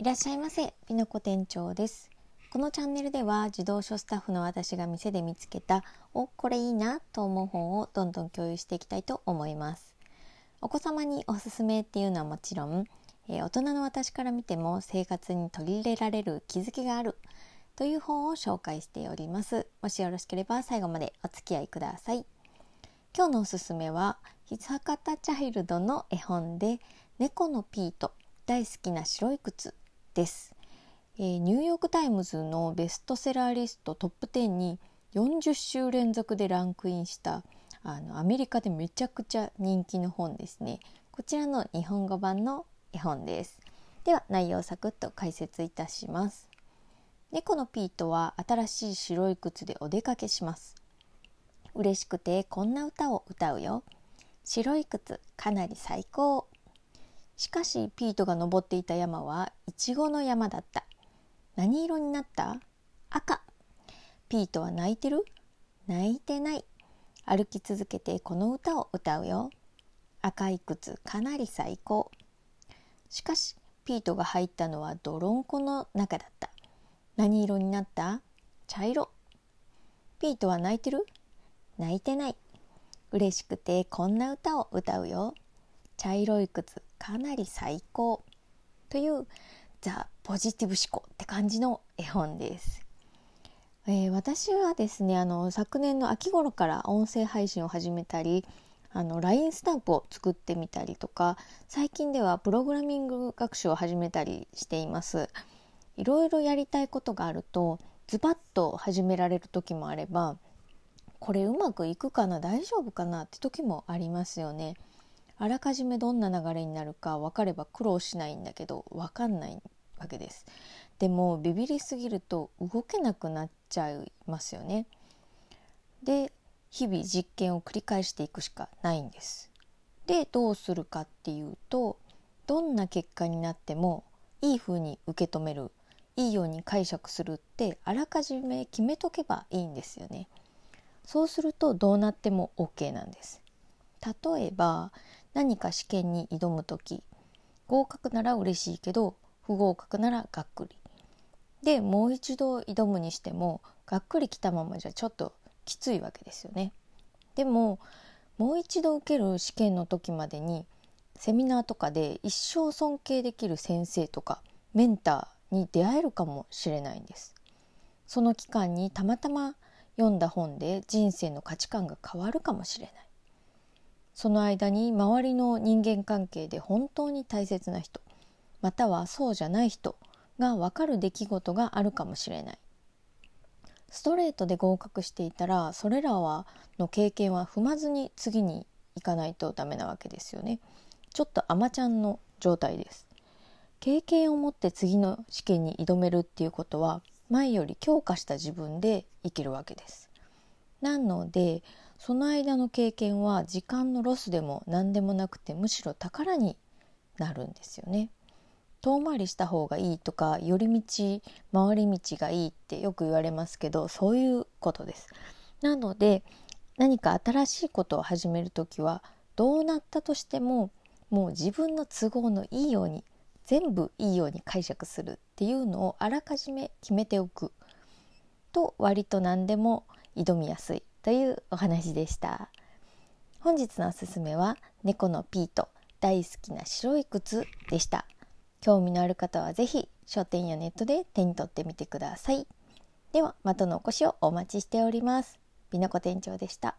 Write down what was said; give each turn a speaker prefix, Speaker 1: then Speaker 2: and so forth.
Speaker 1: いらっしゃいませ、ピノコ店長です。このチャンネルでは自動書スタッフの私が店で見つけた、お、これいいなと思う本をどんどん共有していきたいと思います。お子様におすすめっていうのはもちろん、えー大人の私から見ても生活に取り入れられる気づきがあるという本を紹介しております。もしよろしければ最後までお付き合いください。今日のおすすめは、ヒツハカタチャイルドの絵本で、猫のピート大好きな白い靴です、えーニューヨーク・タイムズのベストセラーリストトップ10に40週連続でランクインしたあのアメリカでめちゃくちゃ人気の本ですね。こちらの日本語版の絵本です。では内容をサクッと解説いたします。猫のピートは新しい白い靴でお出かけします。嬉しくてこんな歌を歌うよ。白い靴かなり最高。しかしピートが登っていた山はイチゴの山だった。何色になった？赤。ピートは泣いてる？泣いてない。歩き続けてこの歌を歌うよ。赤い靴かなり最高。しかしピートが入ったのは泥んこの中だった。何色になった？茶色。ピートは泣いてる？泣いてない。嬉しくてこんな歌を歌うよ。茶色い靴。かなり最高。というザ・ポジティブ思考って感じの絵本です、えー私はですねあの昨年の秋頃から音声配信を始めたりあの LINE スタンプを作ってみたりとか最近ではプログラミング学習を始めたりしています。いろいろやりたいことがあるとズバッと始められる時もあればこれうまくいくかな大丈夫かなって時もありますよね。あらかじめどんな流れになるか分かれば苦労しないんだけど分かんないわけです。でもビビりすぎると動けなくなっちゃいますよね。で日々実験を繰り返していくしかないんです。でどうするかっていうとどんな結果になってもいい風に受け止めるいいように解釈するってあらかじめ決めとけばいいんですよね。そうするとどうなっても OK なんです。例えば何か試験に挑む時合格なら嬉しいけど不合格ならがっくり。でもう一度挑むにしてもがっくりきたままじゃちょっときついわけですよね。でももう一度受ける試験の時までにセミナーとかで一生尊敬できる先生とかメンターに出会えるかもしれないんです。その期間にたまたま読んだ本で人生の価値観が変わるかもしれない。その間に周りの人間関係で本当に大切な人またはそうじゃない人が分かる出来事があるかもしれない。ストレートで合格していたらそれらはの経験は踏まずに次に行かないとダメなわけですよね。ちょっとアマちゃんの状態です。経験を持って次の試験に挑めるっていうことは前より強化した自分で生きるわけです。なのでその間の経験は時間のロスでも何でもなくてむしろ宝になるんですよね。遠回りした方がいいとか寄り道回り道がいいってよく言われますけどそういうことです。なので何か新しいことを始める時はどうなったとしてももう自分の都合のいいように全部いいように解釈するっていうのをあらかじめ決めておくと割と何でも挑みやすい。というお話でした。本日のおすすめは猫のピート大好きな白い靴でした。興味のある方はぜひ書店やネットで手に取ってみてください。ではまたのお越しをお待ちしております。美奈子店長でした。